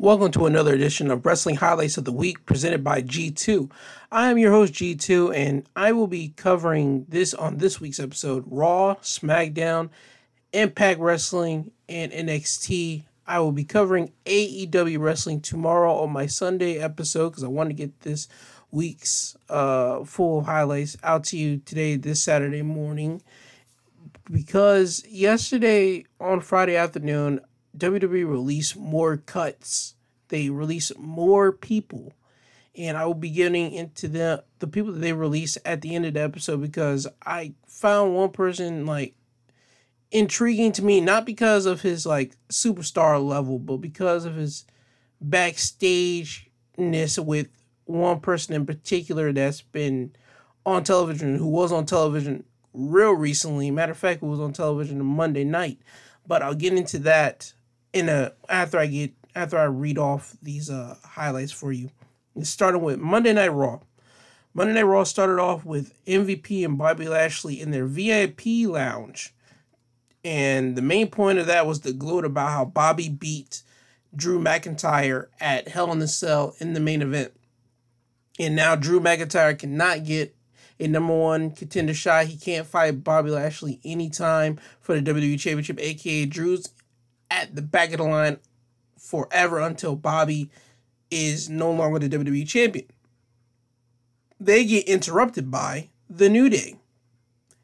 Welcome to another edition of Wrestling Highlights of the Week presented by G2. I am your host, G2, and I will be covering this on this week's episode Raw, SmackDown, Impact Wrestling, and NXT. I will be covering AEW Wrestling tomorrow on my Sunday episode because I want to get this week's uh, full highlights out to you today, this Saturday morning. Because yesterday on Friday afternoon, WWE release more cuts. They release more people. And I will be getting into the the people that they release at the end of the episode because I found one person like intriguing to me, not because of his like superstar level, but because of his backstageness with one person in particular that's been on television, who was on television real recently. Matter of fact, who was on television Monday night. But I'll get into that in a after I get after I read off these uh highlights for you. It's starting with Monday Night Raw. Monday Night Raw started off with MVP and Bobby Lashley in their VIP lounge. And the main point of that was the gloat about how Bobby beat Drew McIntyre at Hell in a Cell in the main event. And now Drew McIntyre cannot get a number one contender shot. He can't fight Bobby Lashley anytime for the WWE Championship, aka Drew's at the back of the line forever until Bobby is no longer the WWE champion. They get interrupted by the New Day.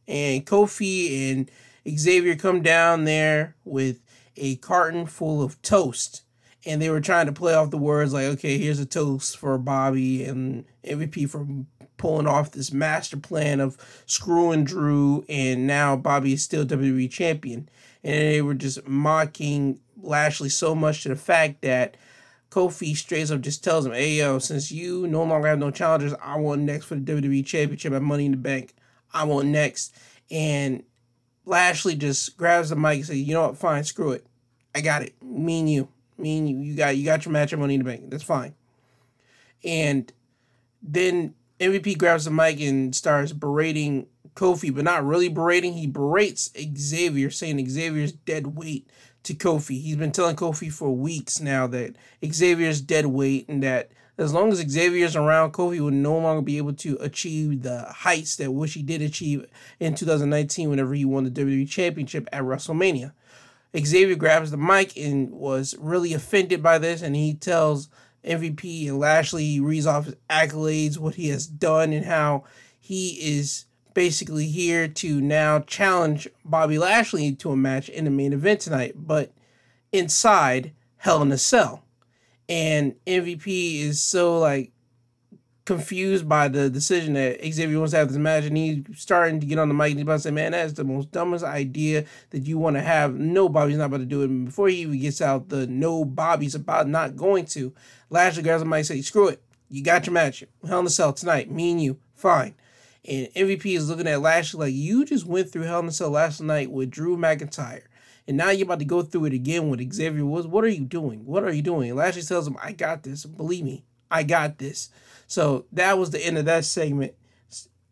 And Kofi and Xavier come down there with a carton full of toast. And they were trying to play off the words like, okay, here's a toast for Bobby and MVP for pulling off this master plan of screwing Drew. And now Bobby is still WWE champion and they were just mocking Lashley so much to the fact that Kofi straight up just tells him, "Hey yo, since you no longer have no challengers, I want next for the WWE Championship at Money in the Bank. I want next." And Lashley just grabs the mic and says, "You know what? Fine, screw it. I got it. Me and you, me and you. You got you got your match at Money in the Bank. That's fine." And then MVP grabs the mic and starts berating Kofi, but not really berating. He berates Xavier, saying Xavier's dead weight to Kofi. He's been telling Kofi for weeks now that Xavier's dead weight and that as long as Xavier's around, Kofi will no longer be able to achieve the heights that which he did achieve in 2019 whenever he won the WWE Championship at WrestleMania. Xavier grabs the mic and was really offended by this, and he tells MVP and Lashley, he reads off his accolades, what he has done, and how he is basically here to now challenge Bobby Lashley to a match in the main event tonight, but inside Hell in a Cell. And MVP is so like confused by the decision that Xavier wants to have this match, and he's starting to get on the mic and he's about to say, Man, that's the most dumbest idea that you want to have. No, Bobby's not about to do it. And before he even gets out the no, Bobby's about not going to, Lashley grabs the mic and says, Screw it. You got your match. Hell in a Cell tonight. Me and you. Fine. And MVP is looking at Lashley like, you just went through Hell in a Cell last night with Drew McIntyre. And now you're about to go through it again with Xavier Woods. What are you doing? What are you doing? And Lashley tells him, I got this. Believe me, I got this. So that was the end of that segment.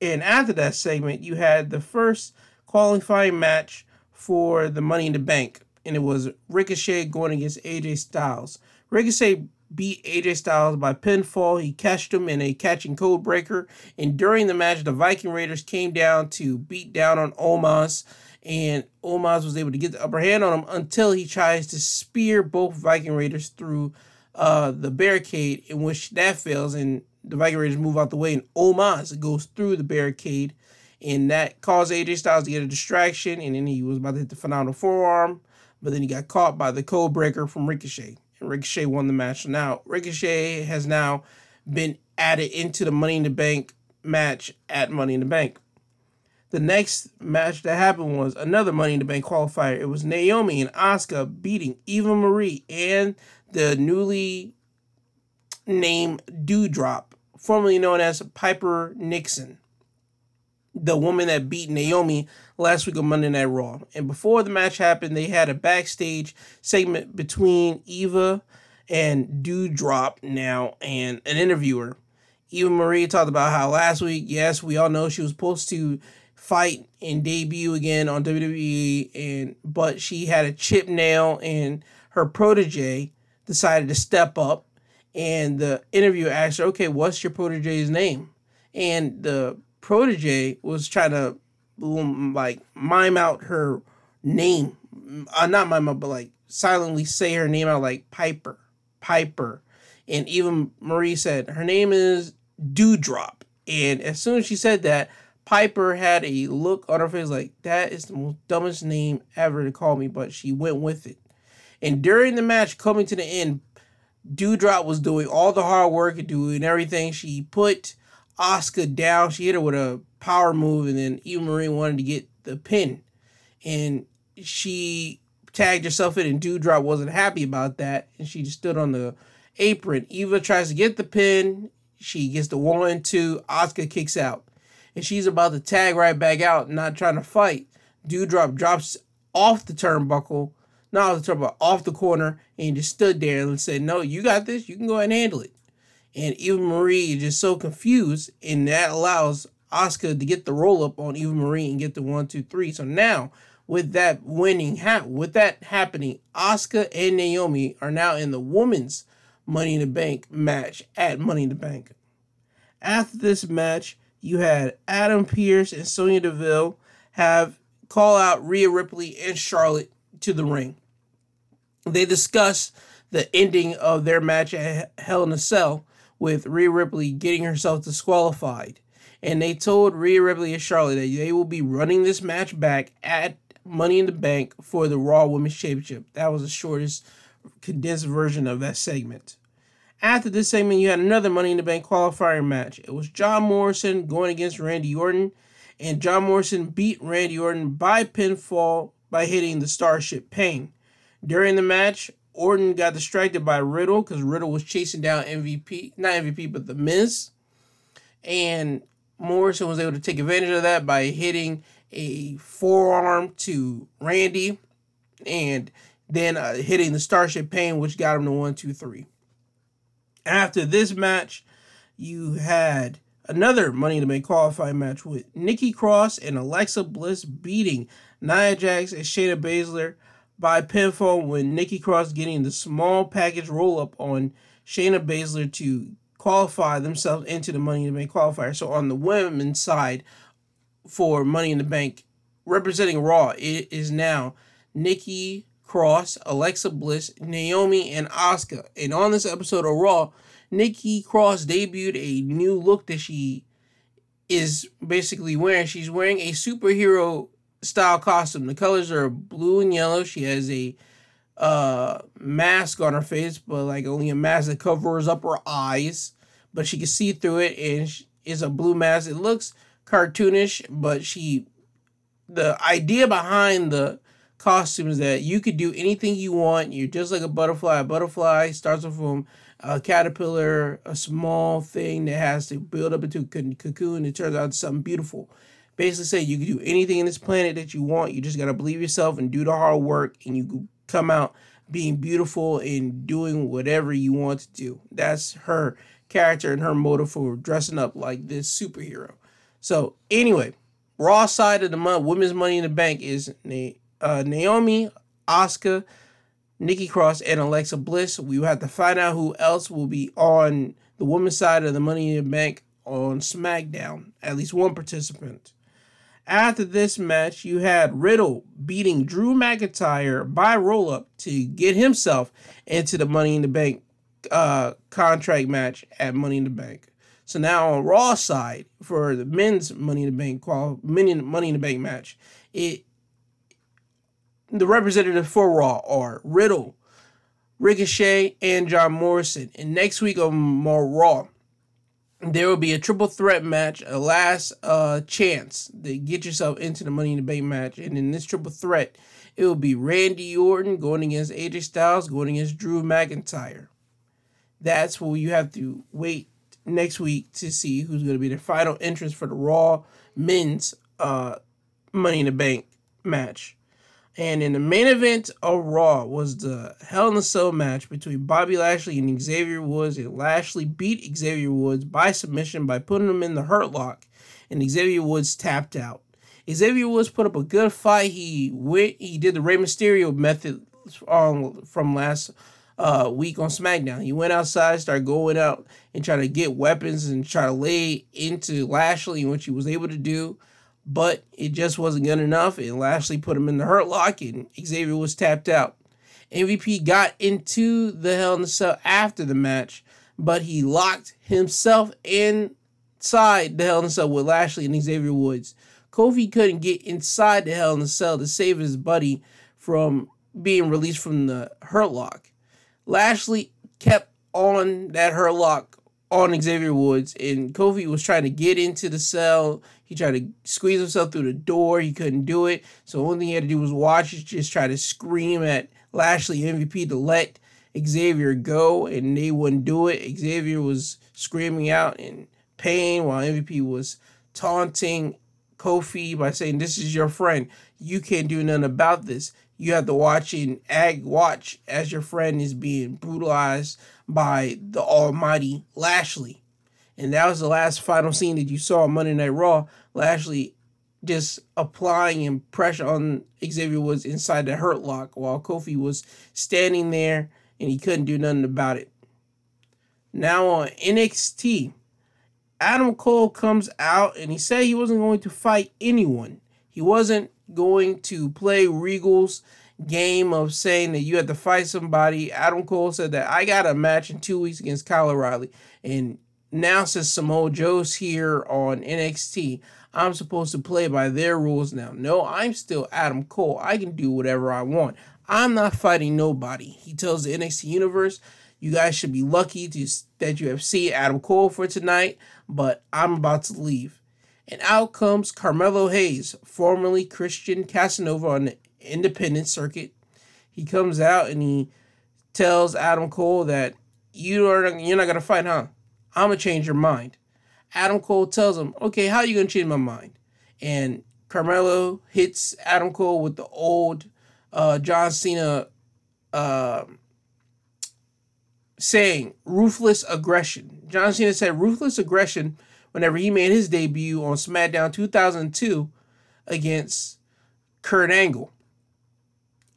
And after that segment, you had the first qualifying match for the Money in the Bank. And it was Ricochet going against AJ Styles. Ricochet beat AJ Styles by pinfall. He catched him in a catching code breaker. And during the match, the Viking Raiders came down to beat down on Omos. And Omos was able to get the upper hand on him until he tries to spear both Viking Raiders through uh, the barricade, in which that fails. And the Viking Raiders move out the way. And Omos goes through the barricade. And that caused AJ Styles to get a distraction. And then he was about to hit the phenomenal forearm. But then he got caught by the code breaker from Ricochet. Ricochet won the match. Now, Ricochet has now been added into the Money in the Bank match at Money in the Bank. The next match that happened was another Money in the Bank qualifier. It was Naomi and Asuka beating Eva Marie and the newly named Doudrop, formerly known as Piper Niven. the woman that beat Naomi last week on Monday Night Raw. And before the match happened, they had a backstage segment between Eva and Doudrop now and an interviewer. Eva Marie talked about how last week, yes, we all know she was supposed to fight and debut again on WWE, and but she had a chip nail and her protege, decided to step up. And the interviewer asked her, okay, what's your protege's name? And the protege was trying to like mime out her name. Uh, not mime out, but like silently say her name out like Piper, Piper. And Eva Marie said, her name is Doudrop, And as soon as she said that, Piper had a look on her face like, that is the most dumbest name ever to call me, but she went with it. And during the match, coming to the end, Doudrop was doing all the hard work and doing everything. She put Asuka down. She hit her with a power move, and then Eva Marie wanted to get the pin. And she tagged herself in, and Doudrop wasn't happy about that. And she just stood on the apron. Eva tries to get the pin. She gets the one, two. Asuka kicks out and she's about to tag right back out, not trying to fight. Doudrop drops off the turnbuckle, not off the turnbuckle, off the corner, and just stood there and said, No, you got this. You can go ahead and handle it. And Eva Marie is just so confused, and that allows Asuka to get the roll up on Eva Marie and get the one, two, three. So now, with that winning, ha- with that happening, Asuka and Naomi are now in the women's Money in the Bank match at Money in the Bank. After this match, you had Adam Pearce and Sonya Deville have call out Rhea Ripley and Charlotte to the ring. They discuss the ending of their match at Hell in a Cell with Rhea Ripley getting herself disqualified. And they told Rhea Ripley and Charlotte that they will be running this match back at Money in the Bank for the Raw Women's Championship. That was the shortest, condensed version of that segment. After this segment, you had another Money in the Bank qualifying match. It was John Morrison going against Randy Orton, and John Morrison beat Randy Orton by pinfall by hitting the Starship Pain. During the match, Orton got distracted by Riddle because Riddle was chasing down MVP, not MVP, but The Miz. And Morrison was able to take advantage of that by hitting a forearm to Randy and then uh, hitting the Starship Pain, which got him to one, two, three. After this match, you had another Money to Make qualifying match with Nikki Cross and Alexa Bliss beating Nia Jax and Shayna Baszler by pinfall when Nikki Cross getting the small package roll up on Shayna Baszler to qualify themselves into the Money in the Bank qualifier. So on the women's side for Money in the Bank, representing Raw, it is now Nikki Cross, Alexa Bliss, Naomi, and Asuka. And on this episode of Raw, Nikki Cross debuted a new look that she is basically wearing. She's wearing a superhero style costume. The colors are blue and yellow. She has a uh, mask on her face, but like only a mask that covers up her eyes, but she can see through it, and it's a blue mask. It looks cartoonish, but she, the idea behind the costumes that you could do anything you want. You're just like a butterfly. A butterfly starts off from a caterpillar, a small thing that has to build up into a cocoon. It turns out something beautiful. Basically, say you can do anything in this planet that you want. You just gotta believe yourself and do the hard work, and you come out being beautiful and doing whatever you want to do. That's her character and her motive for dressing up like this superhero. So anyway, raw side of the month, women's money in the bank is uh, Naomi, Asuka, Nikki Cross, and Alexa Bliss. We will have to find out who else will be on the women's side of the Money in the Bank on SmackDown. At least one participant. After this match, you had Riddle beating Drew McIntyre by roll up to get himself into the Money in the Bank uh, contract match at Money in the Bank. So now on Raw side for the men's Money in the Bank qual Money in the Bank match, it the representatives for Raw are Riddle, Ricochet, and John Morrison. And next week on more Raw, there will be a triple threat match, a last uh, chance to get yourself into the Money in the Bank match. And in this triple threat, it will be Randy Orton going against AJ Styles, going against Drew McIntyre. That's where you have to wait next week to see who's going to be the final entrance for the Raw men's uh, Money in the Bank match. And in the main event of Raw was the Hell in a Cell match between Bobby Lashley and Xavier Woods. And Lashley beat Xavier Woods by submission by putting him in the Hurt Lock, and Xavier Woods tapped out. Xavier Woods put up a good fight. He went. He did the Rey Mysterio method um, from last uh, week on SmackDown. He went outside, started going out and trying to get weapons and try to lay into Lashley, which he was able to do. But it just wasn't good enough, and Lashley put him in the hurt lock, and Xavier was tapped out. MVP got into the Hell in the Cell after the match, but he locked himself inside the Hell in the Cell with Lashley and Xavier Woods. Kofi couldn't get inside the Hell in the Cell to save his buddy from being released from the Hurt Lock. Lashley kept on that Hurt Lock on Xavier Woods, and Kofi was trying to get into the cell. He tried to squeeze himself through the door. He couldn't do it. So the only thing he had to do was watch, just try to scream at Lashley MVP to let Xavier go, and they wouldn't do it. Xavier was screaming out in pain while MVP was taunting Kofi by saying, This is your friend. You can't do nothing about this. You have to watch and ag watch as your friend is being brutalized by the almighty Lashley. And that was the last final scene that you saw on Monday Night Raw. Lashley just applying and pressure on Xavier Woods inside the hurt lock while Kofi was standing there and he couldn't do nothing about it. Now on NXT, Adam Cole comes out and he said he wasn't going to fight anyone. He wasn't going to play Regal's game of saying that you had to fight somebody. Adam Cole said that I got a match in two weeks against Kyle O'Reilly. And now since Samoa Joe's here on NXT, I'm supposed to play by their rules now. No, I'm still Adam Cole. I can do whatever I want. I'm not fighting nobody. He tells the NXT universe, you guys should be lucky to, that you have seen Adam Cole for tonight, but I'm about to leave. And out comes Carmelo Hayes, formerly Christian Casanova on the independent circuit. He comes out and he tells Adam Cole that you are you're not gonna fight, huh? I'm gonna change your mind. Adam Cole tells him, okay, how are you gonna change my mind? And Carmelo hits Adam Cole with the old uh, John Cena uh, saying ruthless aggression. John Cena said ruthless aggression whenever he made his debut on SmackDown 2002 against Kurt Angle.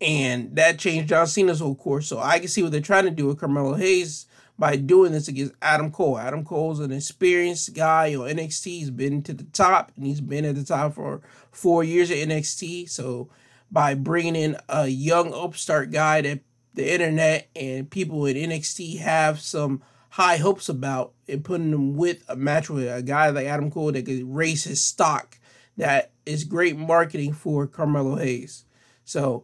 And that changed John Cena's whole course. So I can see what they're trying to do with Carmelo Hayes by doing this against Adam Cole. Adam Cole's an experienced guy on NXT. He's been to the top and he's been at the top for four years at NXT. So by bringing in a young upstart guy that the internet and people at NXT have some high hopes about and putting him with a match with a guy like Adam Cole that could raise his stock, that is great marketing for Carmelo Hayes. So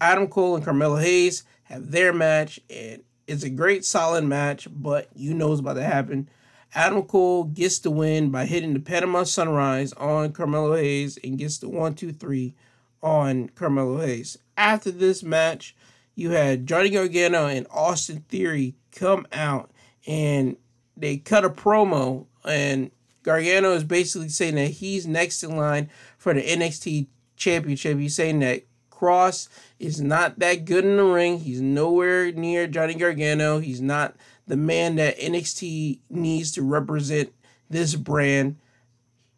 Adam Cole and Carmelo Hayes have their match and it's a great solid match, but you know what's about to happen. Adam Cole gets the win by hitting the Panama Sunrise on Carmelo Hayes and gets the one, two, three on Carmelo Hayes. After this match, you had Johnny Gargano and Austin Theory come out and they cut a promo and Gargano is basically saying that he's next in line for the NXT championship. He's saying that Kross is not that good in the ring. He's nowhere near Johnny Gargano. He's not the man that NXT needs to represent this brand.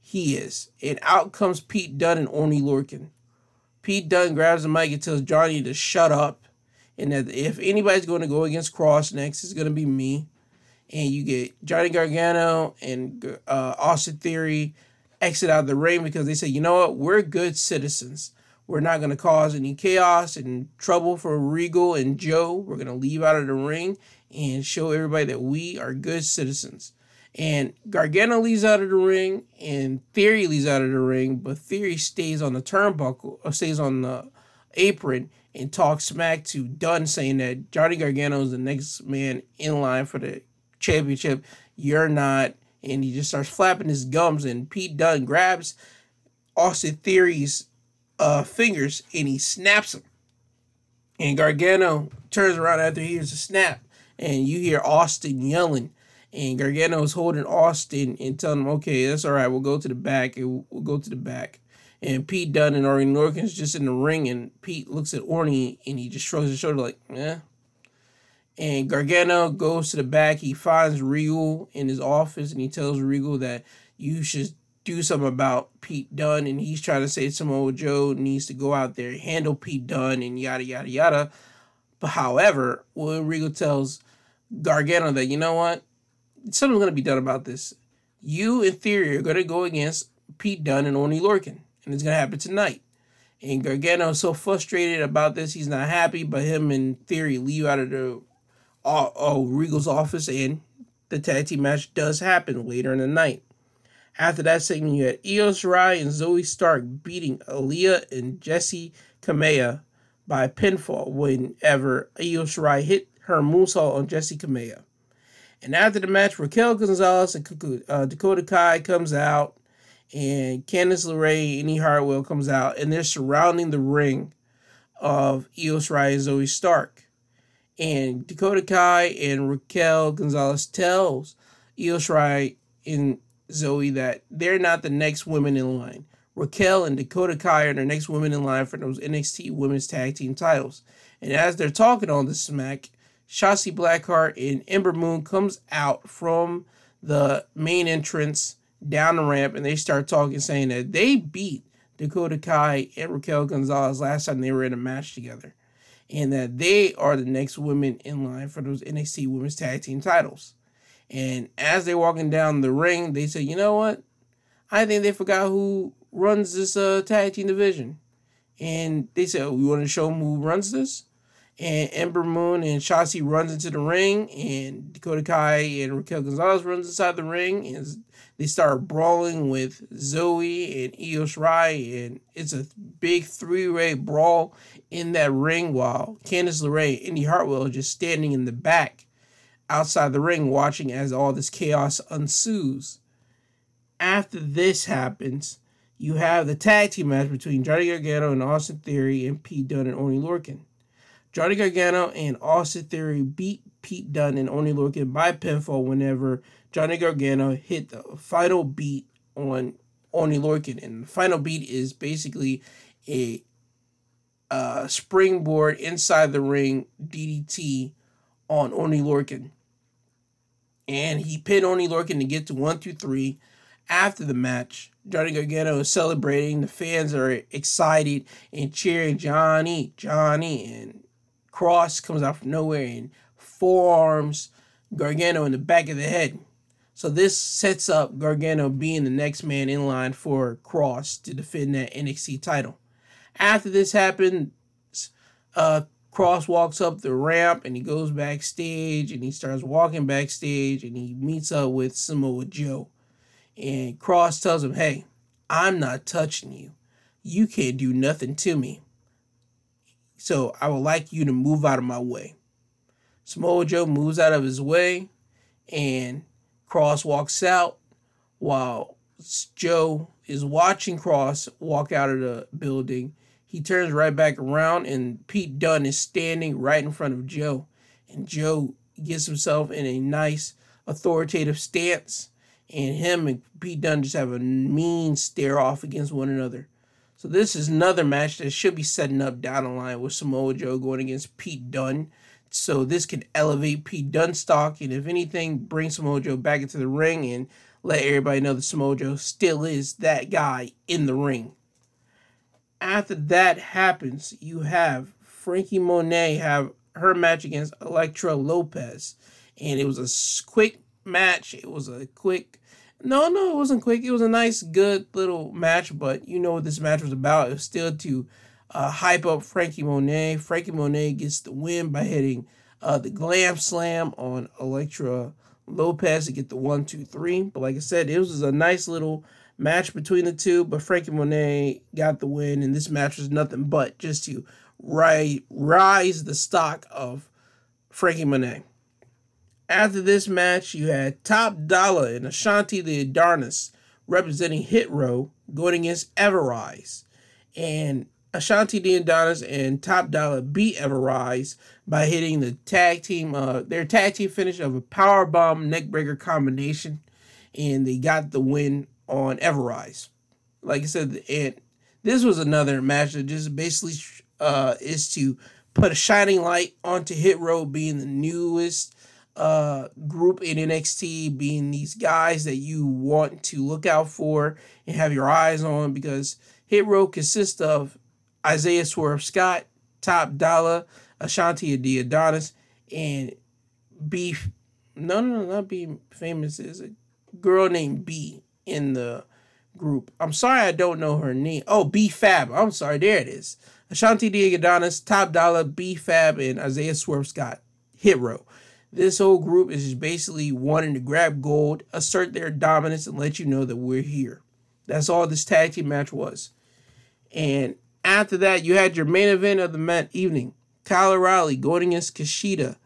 He is. And out comes Pete Dunne and Oney Lorcan. Pete Dunne grabs the mic and tells Johnny to shut up. And that if anybody's going to go against Kross next, it's going to be me. And you get Johnny Gargano and uh, Austin Theory exit out of the ring because they say, you know what, we're good citizens. We're not going to cause any chaos and trouble for Regal and Joe. We're going to leave out of the ring and show everybody that we are good citizens. And Gargano leaves out of the ring, and Theory leaves out of the ring, but Theory stays on the turnbuckle, or stays on the apron, and talks smack to Dunne, saying that Johnny Gargano is the next man in line for the championship. You're not. And he just starts flapping his gums, and Pete Dunne grabs Austin Theory's uh, fingers and he snaps them. And Gargano turns around after he hears a snap, and you hear Austin yelling. And Gargano is holding Austin and telling him, okay, that's all right, we'll go to the back, and we'll go to the back. And Pete Dunne and Oney Lorcan's just in the ring, and Pete looks at Oney and he just shrugs his shoulder like, yeah. And Gargano goes to the back. He finds Regal in his office, and he tells Regal that you should do something about Pete Dunne, and he's trying to say Samoa Joe needs to go out there, handle Pete Dunne, and yada yada yada. But however, when Regal tells Gargano that, you know what, something's to be done about this. You, in theory, are to go against Pete Dunne and Oney Lorcan, and it's to happen tonight. And Gargano is so frustrated about this, he's not happy, but him, in theory, leave out of the uh, uh, Regal's office, and the tag team match does happen later in the night. After that segment, you had Io Shirai and Zoey Stark beating Aliyah and Jessi Kamea by pinfall whenever Io Shirai hit her moonsault on Jessi Kamea. And after the match, Raquel Gonzalez and uh, Dakota Kai comes out, and Candice LeRae and Indi Hartwell comes out, and they're surrounding the ring of Io Shirai and Zoey Stark. And Dakota Kai and Raquel Gonzalez tells Io Shirai and Zoey that they're not the next women in line. Raquel and Dakota Kai are the next women in line for those NXT Women's Tag Team titles. And as they're talking on the smack, Shotzi Blackheart and Ember Moon comes out from the main entrance down the ramp and they start talking, saying that they beat Dakota Kai and Raquel Gonzalez last time they were in a match together. And that they are the next women in line for those NXT Women's Tag Team titles. And as they're walking down the ring, they say, you know what? I think they forgot who runs this uh, tag team division. And they said, oh, we want to show them who runs this? And Ember Moon and Shotzi runs into the ring, and Dakota Kai and Raquel Gonzalez runs inside the ring, and they start brawling with Zoey and Io Shirai, and it's a big three-way brawl in that ring while Candice LeRae and Indi Hartwell just standing in the back outside the ring watching as all this chaos ensues. After this happens, you have the tag team match between Johnny Gargano and Austin Theory and Pete Dunne and Oney Lorcan. Johnny Gargano and Austin Theory beat Pete Dunne and Oney Lorcan by pinfall whenever Johnny Gargano hit the final beat on Oney Lorcan. And the final beat is basically a springboard inside the ring DDT on Oney Lorcan and he pinned Oney Lorcan to get to one, two, three. After the match, Johnny Gargano is celebrating. The fans are excited and cheering Johnny, Johnny, and Kross comes out from nowhere and forearms Gargano in the back of the head. So this sets up Gargano being the next man in line for Kross to defend that NXT title. After this happens, uh, Kross walks up the ramp and he goes backstage and he starts walking backstage and he meets up with Samoa Joe. And Kross tells him, Hey, I'm not touching you. You can't do nothing to me. So I would like you to move out of my way. Samoa Joe moves out of his way and Kross walks out while Joe is watching Kross walk out of the building he turns right back around, and Pete Dunne is standing right in front of Joe. And Joe gets himself in a nice authoritative stance, and him and Pete Dunne just have a mean stare off against one another. So this is another match that should be setting up down the line with Samoa Joe going against Pete Dunne. So this can elevate Pete Dunne stock, and if anything, bring Samoa Joe back into the ring and let everybody know that Samoa Joe still is that guy in the ring after that happens, you have Frankie Monet have her match against Elektra Lopez, and it was a quick match. It was a quick. No, no, it wasn't quick. It was a nice, good little match, but you know what this match was about. It was still to uh, hype up Frankie Monet. Frankie Monet gets the win by hitting uh, the Glam Slam on Elektra Lopez to get the one, two, three. But like I said, it was a nice little match between the two, but Frankie Monet got the win, and this match was nothing but just to rise, rise the stock of Frankie Monet. After this match, you had Top Dollar and Ashanti the Adonis representing Hit Row going against Ever-Rise. And Ashanti the Adonis and Top Dollar beat Ever-Rise by hitting the tag team, uh, their tag team finish of a power bomb neckbreaker combination. And they got the win on Ever-Rise. Like I said, and this was another match that just basically uh, is to put a shining light onto Hit Row being the newest uh, group in NXT, being these guys that you want to look out for and have your eyes on because Hit Row consists of Isaiah Swerve Scott, Top Dollar, Ashanti Adonis, and Beef. No, no, no, not Be Famous. Is a girl named B in the group. I'm sorry I don't know her name. Oh, B Fab. I'm sorry. There it is. Ashanti the Adonis, Top Dollar, B Fab, and Isaiah Swerve Scott. Hit row. This whole group is just basically wanting to grab gold, assert their dominance, and let you know that we're here. That's all this tag team match was. And after that, you had your main event of the evening Kyle O'Reilly going against Kushida.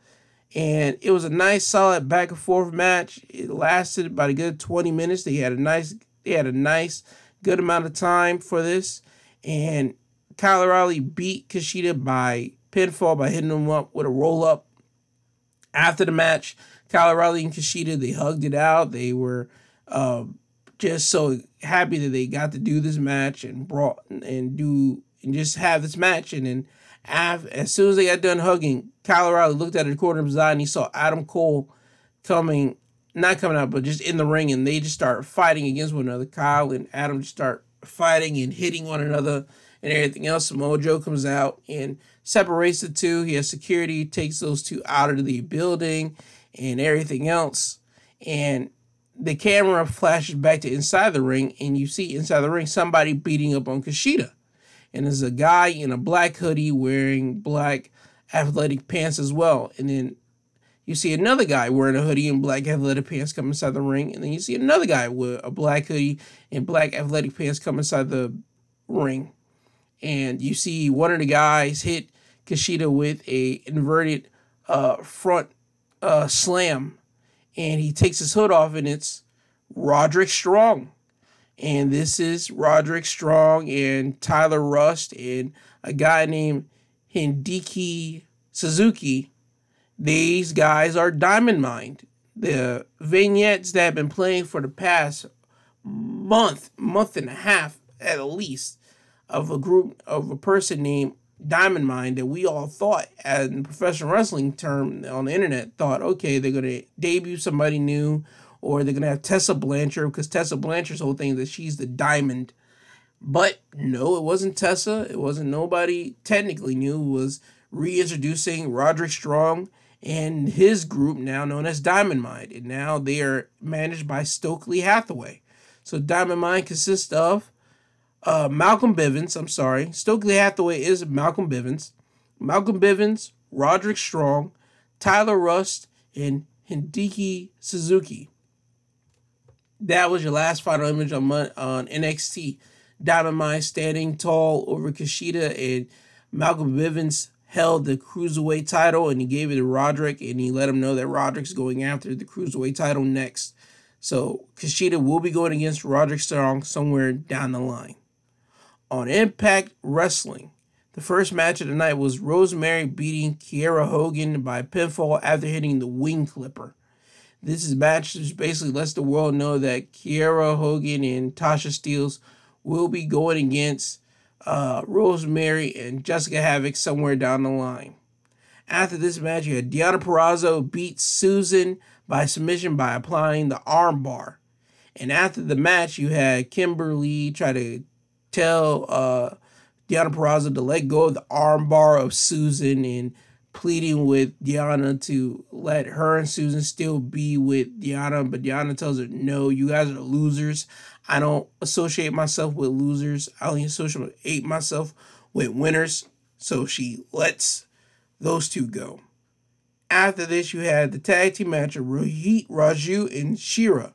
And it was a nice, solid back and forth match. It lasted about a good 20 minutes. They had a nice, they had a nice, good amount of time for this. And Kyle O'Reilly beat Kushida by pinfall by hitting him up with a roll up. After the match, Kyle O'Reilly and Kushida they hugged it out. They were uh, just so happy that they got to do this match and brought and do and just have this match. And then as soon as they got done hugging, Kyle O'Reilly looked at the corner of his eye and he saw Adam Cole coming, not coming out, but just in the ring, and they just start fighting against one another. Kyle and Adam just start fighting and hitting one another and everything else. Samoa Joe comes out and separates the two. He has security, takes those two out of the building and everything else. And the camera flashes back to inside the ring, and you see inside the ring somebody beating up on Kushida. And there's a guy in a black hoodie wearing black athletic pants as well. And then you see another guy wearing a hoodie and black athletic pants come inside the ring. And then you see another guy with a black hoodie and black athletic pants come inside the ring and you see one of the guys hit Kushida with a inverted uh, front uh, slam, and he takes his hood off, and it's Roderick Strong. And this is Roderick Strong and Tyler Rust and a guy named Hideki Suzuki. These guys are Diamond Mine. The vignettes that have been playing for the past month, month and a half at least, of a group of a person named Diamond Mine that we all thought, in professional wrestling term on the internet, thought, okay, they're going to debut somebody new or they're going to have Tessa Blanchard because Tessa Blanchard's whole thing is that she's the diamond. But no, it wasn't Tessa. It wasn't nobody technically new. Was reintroducing Roderick Strong and his group now known as Diamond Mine. And now they are managed by Stokely Hathaway. So Diamond Mine consists of uh, Malcolm Bivens, I'm sorry. Stokely Hathaway is Malcolm Bivens. Malcolm Bivens, Roderick Strong, Tyler Rust, and Hideki Suzuki. That was your last final image on, on NXT. Mine standing tall over Kushida, and Malcolm Bivens held the cruiserweight title, and he gave it to Roderick, and he let him know that Roderick's going after the cruiserweight title next. So Kushida will be going against Roderick Strong somewhere down the line on Impact Wrestling. The first match of the night was Rosemary beating Kiera Hogan by pinfall after hitting the wing clipper. This is match which basically lets the world know that Kiera Hogan and Tasha Steelz will be going against uh, Rosemary and Jessica Havok somewhere down the line. After this match, you had Deonna Purrazzo beat Susan by submission by applying the armbar. And after the match, you had Kimberly try to tell uh, Deonna Purrazzo to let go of the armbar of Susan and pleading with Deonna to let her and Susan still be with Deonna, but Deonna tells her, no, you guys are losers. I don't associate myself with losers. I only associate myself with winners. So she lets those two go. After this, you had the tag team match of Rohit Raju and Shera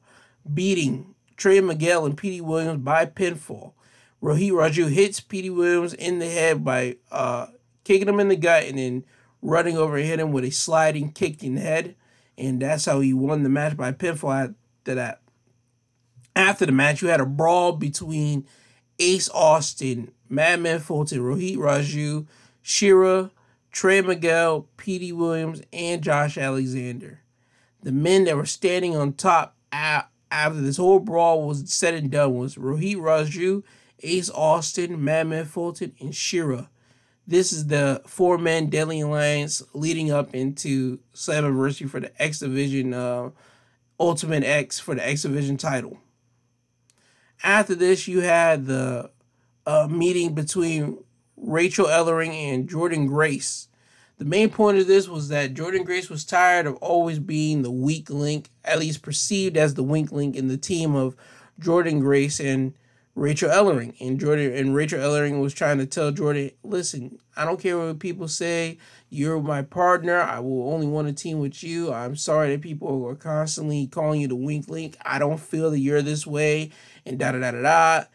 beating Trey Miguel and Petey Williams by pinfall. Rohit Raju hits Petey Williams in the head by uh, kicking him in the gut and then running over and hit him with a sliding kick in the head. And that's how he won the match by pinfall after that. After the match, you had a brawl between Ace Austin, Madman Fulton, Rohit Raju, Shera, Trey Miguel, Petey Williams, and Josh Alexander. The men that were standing on top after this whole brawl was said and done was Rohit Raju Ace Austin, Madman Fulton, and Shera. This is the four man Deadly Alliance leading up into Slammiversary for the X Division uh, Ultimate X for the X Division title. After this, you had the uh, meeting between Rachel Ellering and Jordynne Grace. The main point of this was that Jordynne Grace was tired of always being the weak link, at least perceived as the weak link in the team of Jordynne Grace and Rachel Ellering. And Jordynne and Rachel Ellering was trying to tell Jordynne, listen, I don't care what people say. You're my partner. I will only want a team with you. I'm sorry that people are constantly calling you the wink link. I don't feel that you're this way. And da da da da da.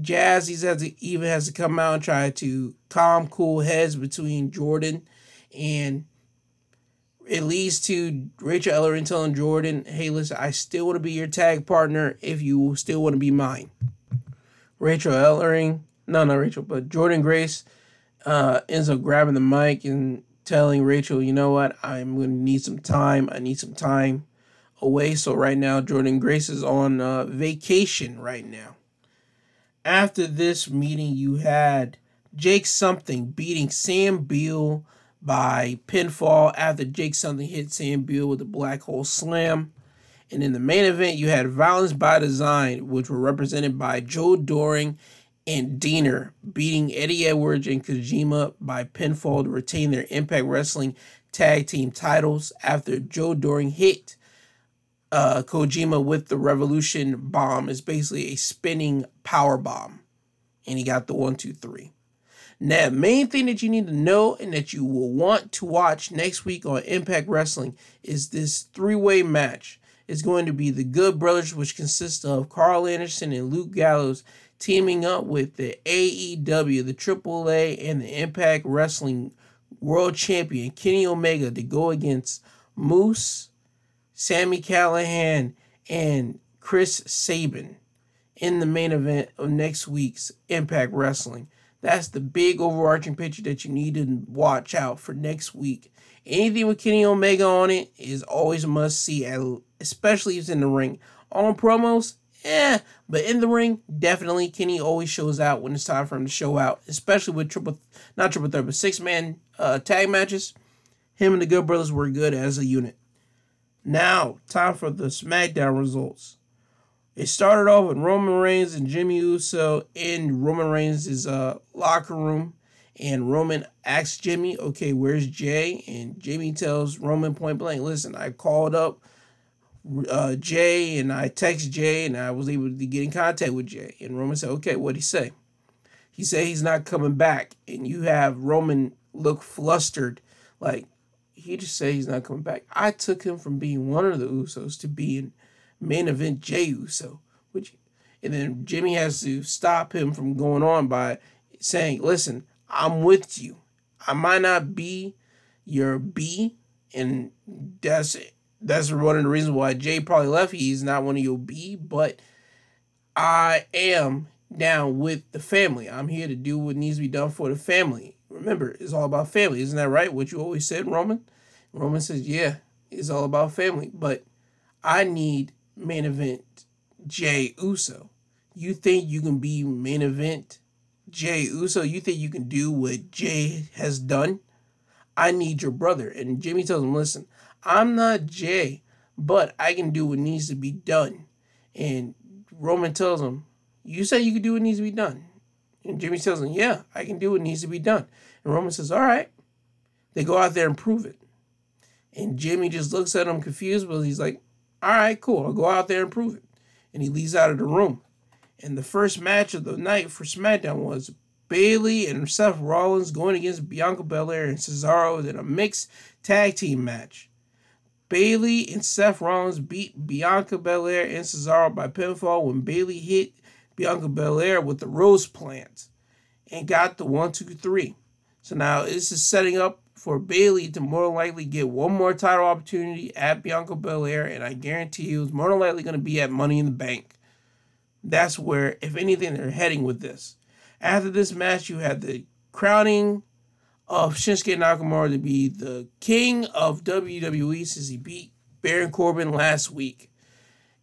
Jazz he has to, even has to come out and try to calm cool heads between Jordynne and it leads to Rachel Ellering telling Jordynne, hey, listen, I still want to be your tag partner if you still want to be mine. Rachel Ellering, no, not Rachel, but Jordynne Grace uh, ends up grabbing the mic and telling Rachel, you know what, I'm going to need some time. I need some time away. So right now, Jordynne Grace is on uh, vacation right now. After this meeting, you had Jake Something beating Sam Beal by pinfall after Jake Something hit Sam Beal with a black hole slam. And in the main event, you had Violence by Design, which were represented by Joe Doering and Deaner, beating Eddie Edwards and Kojima by pinfall to retain their Impact Wrestling tag team titles after Joe Doering hit uh, Kojima with the Revolution bomb. Is basically a spinning power bomb. And he got the one, two, three. Now, main thing that you need to know and that you will want to watch next week on Impact Wrestling is this three way match. It's going to be the Good Brothers, which consists of Karl Anderson and Luke Gallows teaming up with the AEW, the AAA, and the Impact Wrestling World Champion Kenny Omega to go against Moose, Sami Callihan, and Chris Sabin in the main event of next week's Impact Wrestling. That's the big overarching picture that you need to watch out for next week. Anything with Kenny Omega on it is always a must see, especially if it's in the ring. On promos, eh, but in the ring, definitely Kenny always shows out when it's time for him to show out, especially with triple, not triple threat, but six man uh, tag matches. Him and the Good Brothers were good as a unit. Now, time for the SmackDown results. It started off with Roman Reigns and Jimmy Uso in Roman Reigns' uh, locker room. And Roman asks Jimmy, okay, where's Jey? And Jimmy tells Roman point blank, listen, I called up uh, Jey and I texted Jey and I was able to get in contact with Jey. And Roman said, okay, what'd he say? He said he's not coming back. And you have Roman look flustered, like he just said he's not coming back. I took him from being one of the Usos to being main event Jey Uso, which, and then Jimmy has to stop him from going on by saying, "Listen, I'm with you. I might not be your B, and that's that's one of the reasons why Jey probably left. He's not one of your B, but I am down with the family. I'm here to do what needs to be done for the family. Remember, it's all about family, isn't that right? What you always said, Roman. Roman says, "Yeah, it's all about family, but I need main event Jey Uso. You think you can be main event Jey Uso? You think you can do what Jey has done? I need your brother. And Jimmy tells him, listen, I'm not Jey, but I can do what needs to be done. And Roman tells him, You say you can do what needs to be done. And Jimmy tells him, Yeah, I can do what needs to be done. And Roman says, All right. They go out there and prove it. And Jimmy just looks at him confused, but he's like, all right, cool. I'll go out there and prove it. And he leaves out of the room. And the first match of the night for SmackDown was Bayley and Seth Rollins going against Bianca Belair and Cesaro in a mixed tag team match. Bayley and Seth Rollins beat Bianca Belair and Cesaro by pinfall when Bayley hit Bianca Belair with the rose plant and got the one, two, three. So now this is setting up for Bayley to more likely get one more title opportunity at Bianca Belair, and I guarantee you it's more than likely going to be at Money in the Bank. That's where, if anything, they're heading with this. After this match, you had the crowning of Shinsuke Nakamura to be the king of WWE since he beat Baron Corbin last week.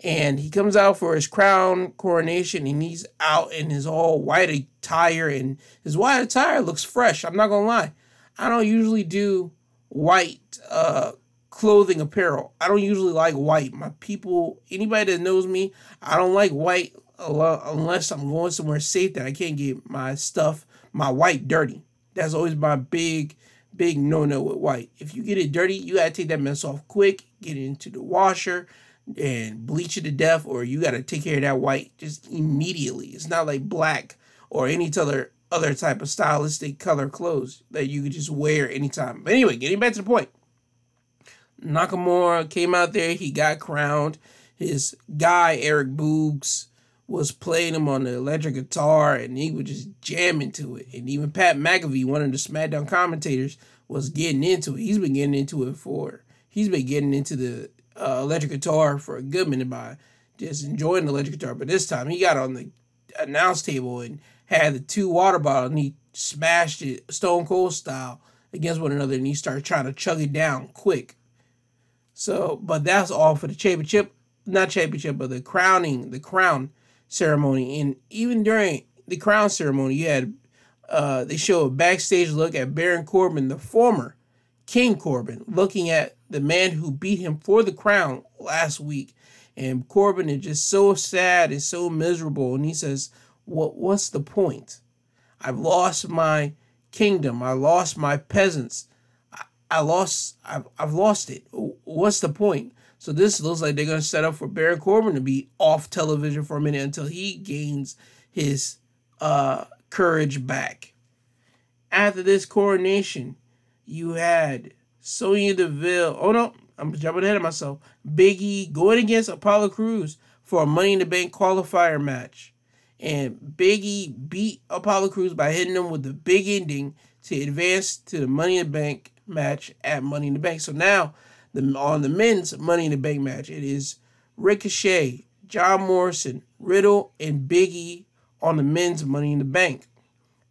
And he comes out for his crown coronation and he's out in his all white attire and his white attire looks fresh. I'm not gonna lie. I don't usually do white uh, clothing apparel. I don't usually like white. My people, anybody that knows me, I don't like white unless I'm going somewhere safe that I can't get my stuff, my white dirty. That's always my big, big no no with white. If you get it dirty, you gotta take that mess off quick, get it into the washer, and bleach it to death, or you gotta take care of that white just immediately. It's not like black or any other other type of stylistic color clothes that you could just wear anytime. But anyway, getting back to the point. Nakamura came out there, he got crowned. His guy, Rick Boogs, was playing him on the electric guitar and he was just jamming to it. And even Pat McAfee, one of the SmackDown commentators, was getting into it. He's been getting into it for, he's been getting into the uh, electric guitar for a good minute by just enjoying the electric guitar. But this time he got on the announce table and had the two water bottles and he smashed it Stone Cold style against one another and he started trying to chug it down quick. So, but that's all for the championship, not championship, but the crowning, the crown ceremony. And even during the crown ceremony, you had uh, they show a backstage look at Baron Corbin, the former King Corbin, looking at the man who beat him for the crown last week. And Corbin is just so sad and so miserable. And he says, What what's the point? I've lost my kingdom. I lost my peasants. I, I lost I've, I've lost it. What's the point? So this looks like they're going to set up for Baron Corbin to be off television for a minute until he gains his uh, courage back. After this coronation, you had Sonya Deville. Oh no, I'm jumping ahead of myself. Biggie going against Apollo Crews for a Money in the Bank qualifier match. And Biggie beat Apollo Crews by hitting him with the big ending to advance to the Money in the Bank match at Money in the Bank. So now the on the men's Money in the Bank match. It is Ricochet, John Morrison, Riddle, and Biggie on the men's Money in the Bank.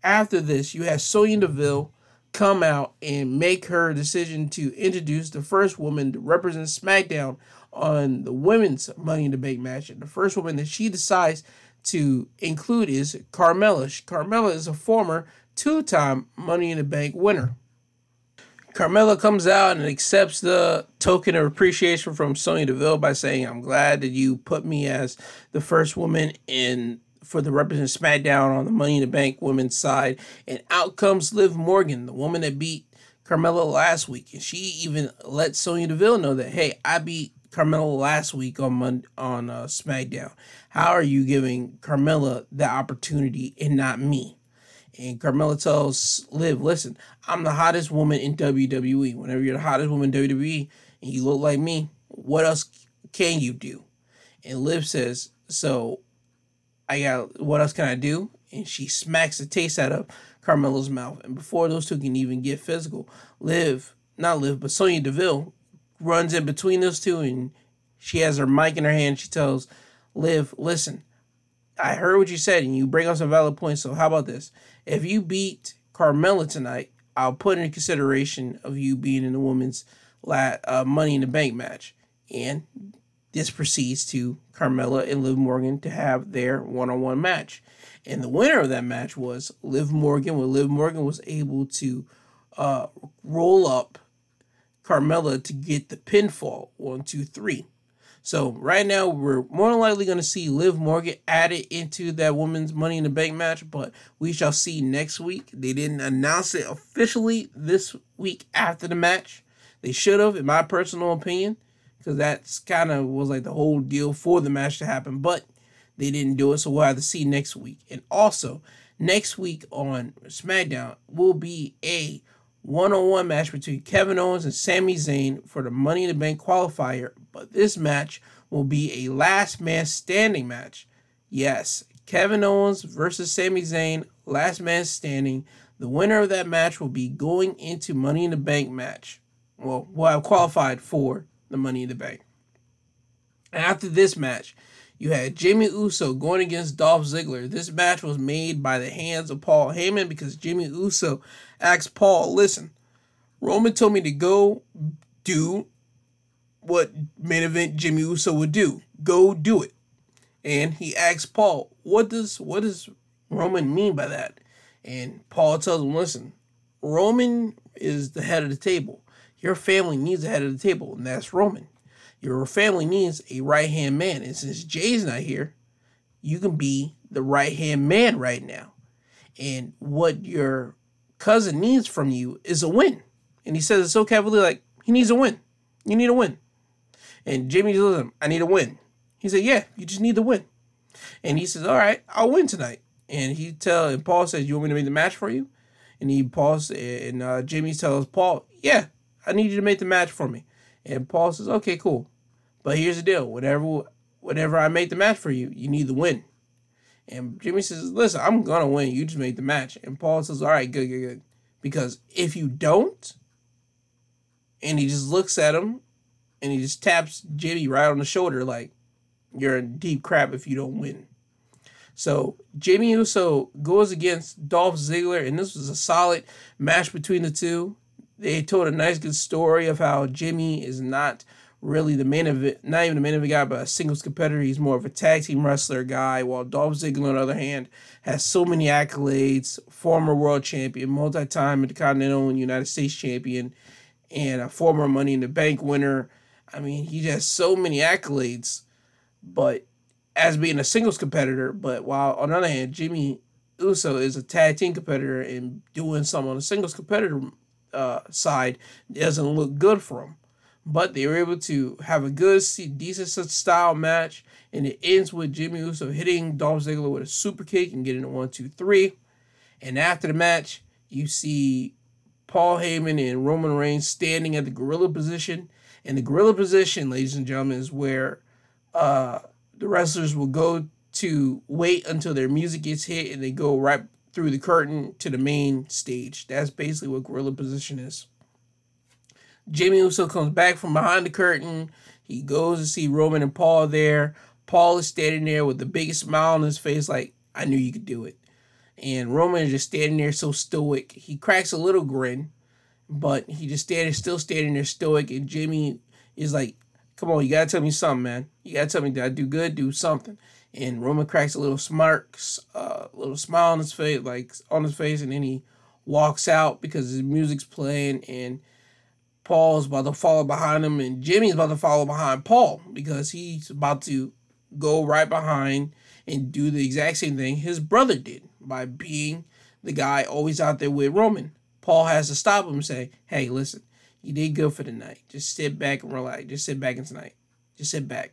After this, you have Sonya Deville come out and make her decision to introduce the first woman to represent SmackDown on the women's Money in the Bank match. And the first woman that she decides to include is Carmella. Carmella is a former two time Money in the Bank winner. Carmella comes out and accepts the token of appreciation from Sonya Deville by saying, "I'm glad that you put me as the first woman in for the represent SmackDown on the Money in the Bank women's side." And out comes Liv Morgan, the woman that beat Carmella last week, and she even let Sonya Deville know that, "Hey, I beat Carmella last week on Mon- on uh, SmackDown. How are you giving Carmella the opportunity and not me?" And Carmella tells Liv, listen, I'm the hottest woman in WWE. Whenever you're the hottest woman in WWE and you look like me, what else can you do? And Liv says, so I got, what else can I do? And she smacks the taste out of Carmella's mouth. And before those two can even get physical, Liv, not Liv, but Sonya Deville runs in between those two and she has her mic in her hand. She tells Liv, listen, I heard what you said and you bring up some valid points. So how about this? If you beat Carmella tonight, I'll put in consideration of you being in the women's uh, Money in the Bank match. And this proceeds to Carmella and Liv Morgan to have their one-on-one match. And the winner of that match was Liv Morgan, where Liv Morgan was able to uh, roll up Carmella to get the pinfall. One, two, three. So right now we're more likely going to see Liv Morgan added into that women's Money in the Bank match, but we shall see next week. They didn't announce it officially this week after the match. They should have, in my personal opinion, because that's kind of was like the whole deal for the match to happen, but they didn't do it, so we'll have to see next week. And also, next week on SmackDown will be a one-on-one match between Kevin Owens and Sami Zayn for the Money in the Bank qualifier, but this match will be a last man standing match. Yes, Kevin Owens versus Sami Zayn, last man standing. The winner of that match will be going into Money in the Bank match. Well, will have qualified for the Money in the Bank. After this match, you had Jimmy Uso going against Dolph Ziggler. This match was made by the hands of Paul Heyman because Jimmy Uso asked Paul, listen, Roman told me to go do what main event Jimmy Uso would do. Go do it. And he asks Paul, what does what does Roman mean by that? And Paul tells him, listen, Roman is the head of the table. Your family needs a head of the table, and that's Roman. Your family needs a right hand man. And since Jey's not here, you can be the right hand man right now. And what your cousin needs from you is a win. And he says it so cavalier, like, he needs a win. You need a win. And Jimmy tells him, I need a win. He said, Yeah, you just need the win. And he says, All right, I'll win tonight. And he tell and Paul says, You want me to make the match for you? And he pauses and uh, Jimmy tells Paul, Yeah, I need you to make the match for me. And Paul says, Okay, cool. But here's the deal. Whatever whenever I make the match for you, you need to win. And Jimmy says, Listen, I'm gonna win. You just made the match. And Paul says, All right, good, good, good. Because if you don't, and he just looks at him and he just taps Jimmy right on the shoulder, like, you're in deep crap if you don't win. So Jimmy Uso goes against Dolph Ziggler, and this was a solid match between the two. They told a nice good story of how Jimmy is not really the main event, not even the main event guy, but a singles competitor. He's more of a tag team wrestler guy, while Dolph Ziggler, on the other hand, has so many accolades, former world champion, multi-time Intercontinental and United States champion, and a former Money in the Bank winner. I mean, he has so many accolades, but as being a singles competitor, but while on the other hand, Jimmy Uso is a tag team competitor and doing some on a singles competitor uh, side doesn't look good for him. But they were able to have a good, decent style match, and it ends with Jimmy Uso hitting Dolph Ziggler with a super kick and getting a one, two, three. And after the match, you see Paul Heyman and Roman Reigns standing at the gorilla position. And the gorilla position, ladies and gentlemen, is where uh, the wrestlers will go to wait until their music gets hit and they go right through the curtain to the main stage. That's basically what gorilla position is. Jimmy Uso comes back from behind the curtain. He goes to see Roman and Paul there. Paul is standing there with the biggest smile on his face, like, I knew you could do it. And Roman is just standing there so stoic. He cracks a little grin, but he just standing still standing there stoic. And Jimmy is like, Come on, you gotta tell me something, man. You gotta tell me, did I do good? Do something. And Roman cracks a little smirk, a uh, little smile on his face, like on his face, and then he walks out because his music's playing, and Paul's about to follow behind him, and Jimmy's about to follow behind Paul because he's about to go right behind and do the exact same thing his brother did by being the guy always out there with Roman. Paul has to stop him and say, "Hey, listen, you did good for the night. Just sit back and relax. Just sit back and tonight. Just sit back.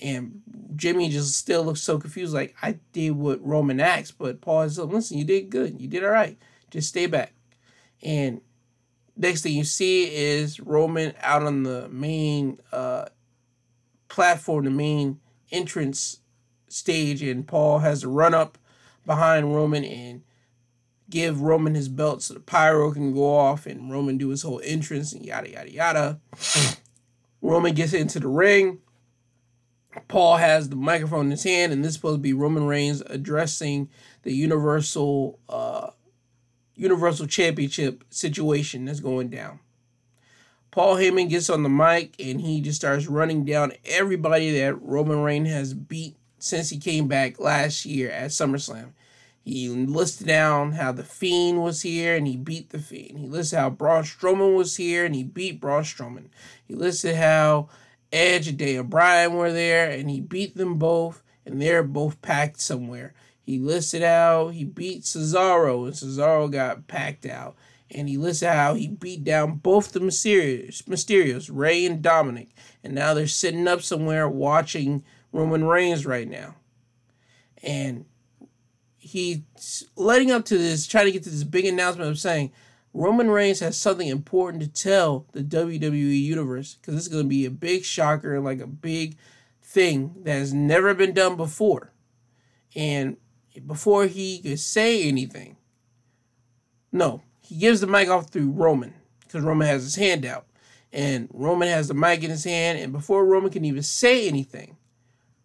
And Jimmy just still looks so confused, like I did what Roman asked, but Paul is like, listen, you did good. You did all right. Just stay back. And next thing you see is Roman out on the main uh, platform, the main entrance stage, and Paul has to run up behind Roman and give Roman his belt so the pyro can go off and Roman do his whole entrance and yada yada yada. Roman gets into the ring. Paul has the microphone in his hand, and this is supposed to be Roman Reigns addressing the Universal uh, Universal Championship situation that's going down. Paul Heyman gets on the mic and he just starts running down everybody that Roman Reigns has beat since he came back last year at SummerSlam. He listed down how the Fiend was here and he beat the Fiend. He listed how Braun Strowman was here and he beat Braun Strowman. He listed how Edge and Daniel Bryan were there and he beat them both and they're both packed somewhere. He listed how he beat Cesaro and Cesaro got packed out. And he listed how he beat down both the Mysterios, Mysterios, Rey and Dominic. And now they're sitting up somewhere watching Roman Reigns right now. And he's letting up to this, trying to get to this big announcement of saying Roman Reigns has something important to tell the WWE universe because this is going to be a big shocker and like a big thing that has never been done before. And before he could say anything, no, he gives the mic off through Roman because Roman has his hand out. And Roman has the mic in his hand. And before Roman can even say anything,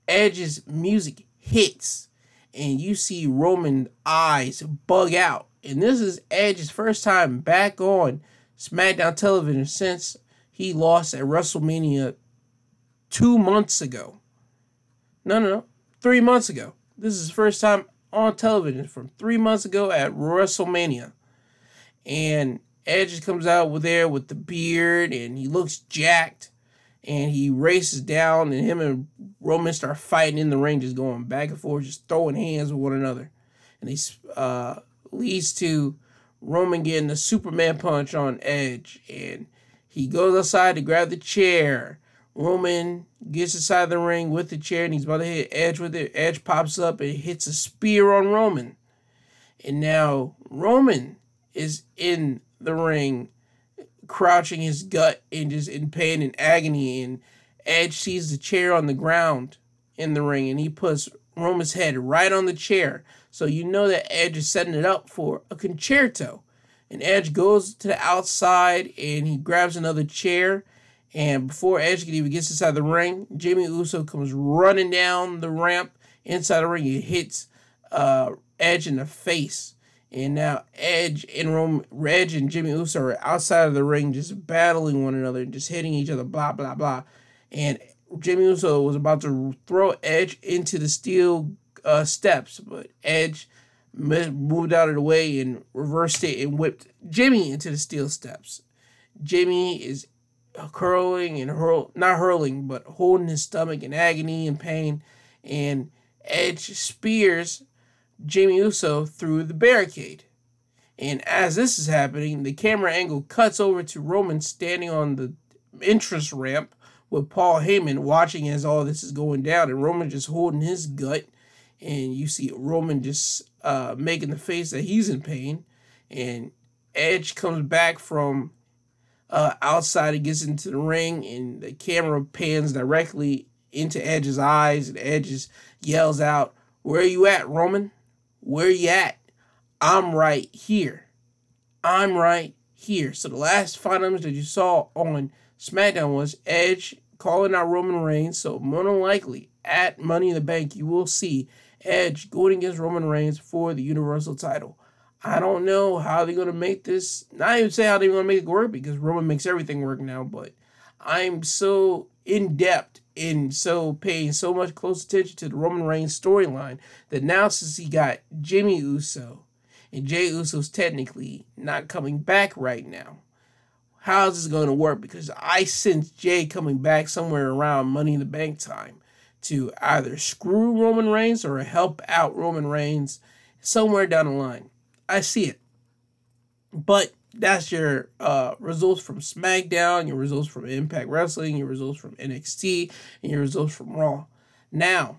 Edge's music hits and you see Roman eyes bug out. And this is Edge's first time back on SmackDown television since he lost at WrestleMania two months ago. No, no, no. Three months ago. This is his first time on television from three months ago at WrestleMania. And Edge comes out with there with the beard and he looks jacked and he races down, and him and Roman start fighting in the ring, just going back and forth, just throwing hands with one another, and he uh, leads to Roman getting the Superman punch on Edge, and he goes outside to grab the chair. Roman gets inside the ring with the chair, and he's about to hit Edge with it. Edge pops up and hits a spear on Roman. And now Roman is in the ring, crouching his gut and just in pain and agony. And Edge sees the chair on the ground in the ring, and he puts Roman's head right on the chair. So you know that Edge is setting it up for a Con-Chair-To. And Edge goes to the outside and he grabs another chair. And before Edge can even get inside the ring, Jimmy Uso comes running down the ramp inside the ring. He hits uh, Edge in the face. And now Edge and Edge and Jimmy Uso are outside of the ring, just battling one another, and just hitting each other, blah blah blah. And Jimmy Uso was about to throw Edge into the steel uh, steps, but Edge moved out of the way and reversed it and whipped Jimmy into the steel steps. Jimmy is curling and hurl, not hurling, but holding his stomach in agony and pain, and Edge spears Jimmy Uso through the barricade. And as this is happening, the camera angle cuts over to Roman standing on the entrance ramp with Paul Heyman watching as all this is going down, and Roman just holding his gut. And you see Roman just uh, making the face that he's in pain. And Edge comes back from uh, outside and gets into the ring, and the camera pans directly into Edge's eyes, and Edge just yells out, Where are you at, Roman? Where are you at? I'm right here. I'm right here. So the last five numbers that you saw on SmackDown was Edge calling out Roman Reigns. So more than likely at Money in the Bank, you will see Edge going against Roman Reigns for the Universal title. I don't know how they're gonna make this. Not even say how they're gonna make it work because Roman makes everything work now. But I'm so in depth and so paying so much close attention to the Roman Reigns storyline that now since he got Jimmy Uso and Jey Uso's technically not coming back right now, how's this going to work? Because I sense Jay coming back somewhere around Money in the Bank time to either screw Roman Reigns or help out Roman Reigns somewhere down the line. I see it. But that's your uh, results from SmackDown, your results from Impact Wrestling, your results from NXT, and your results from Raw. Now,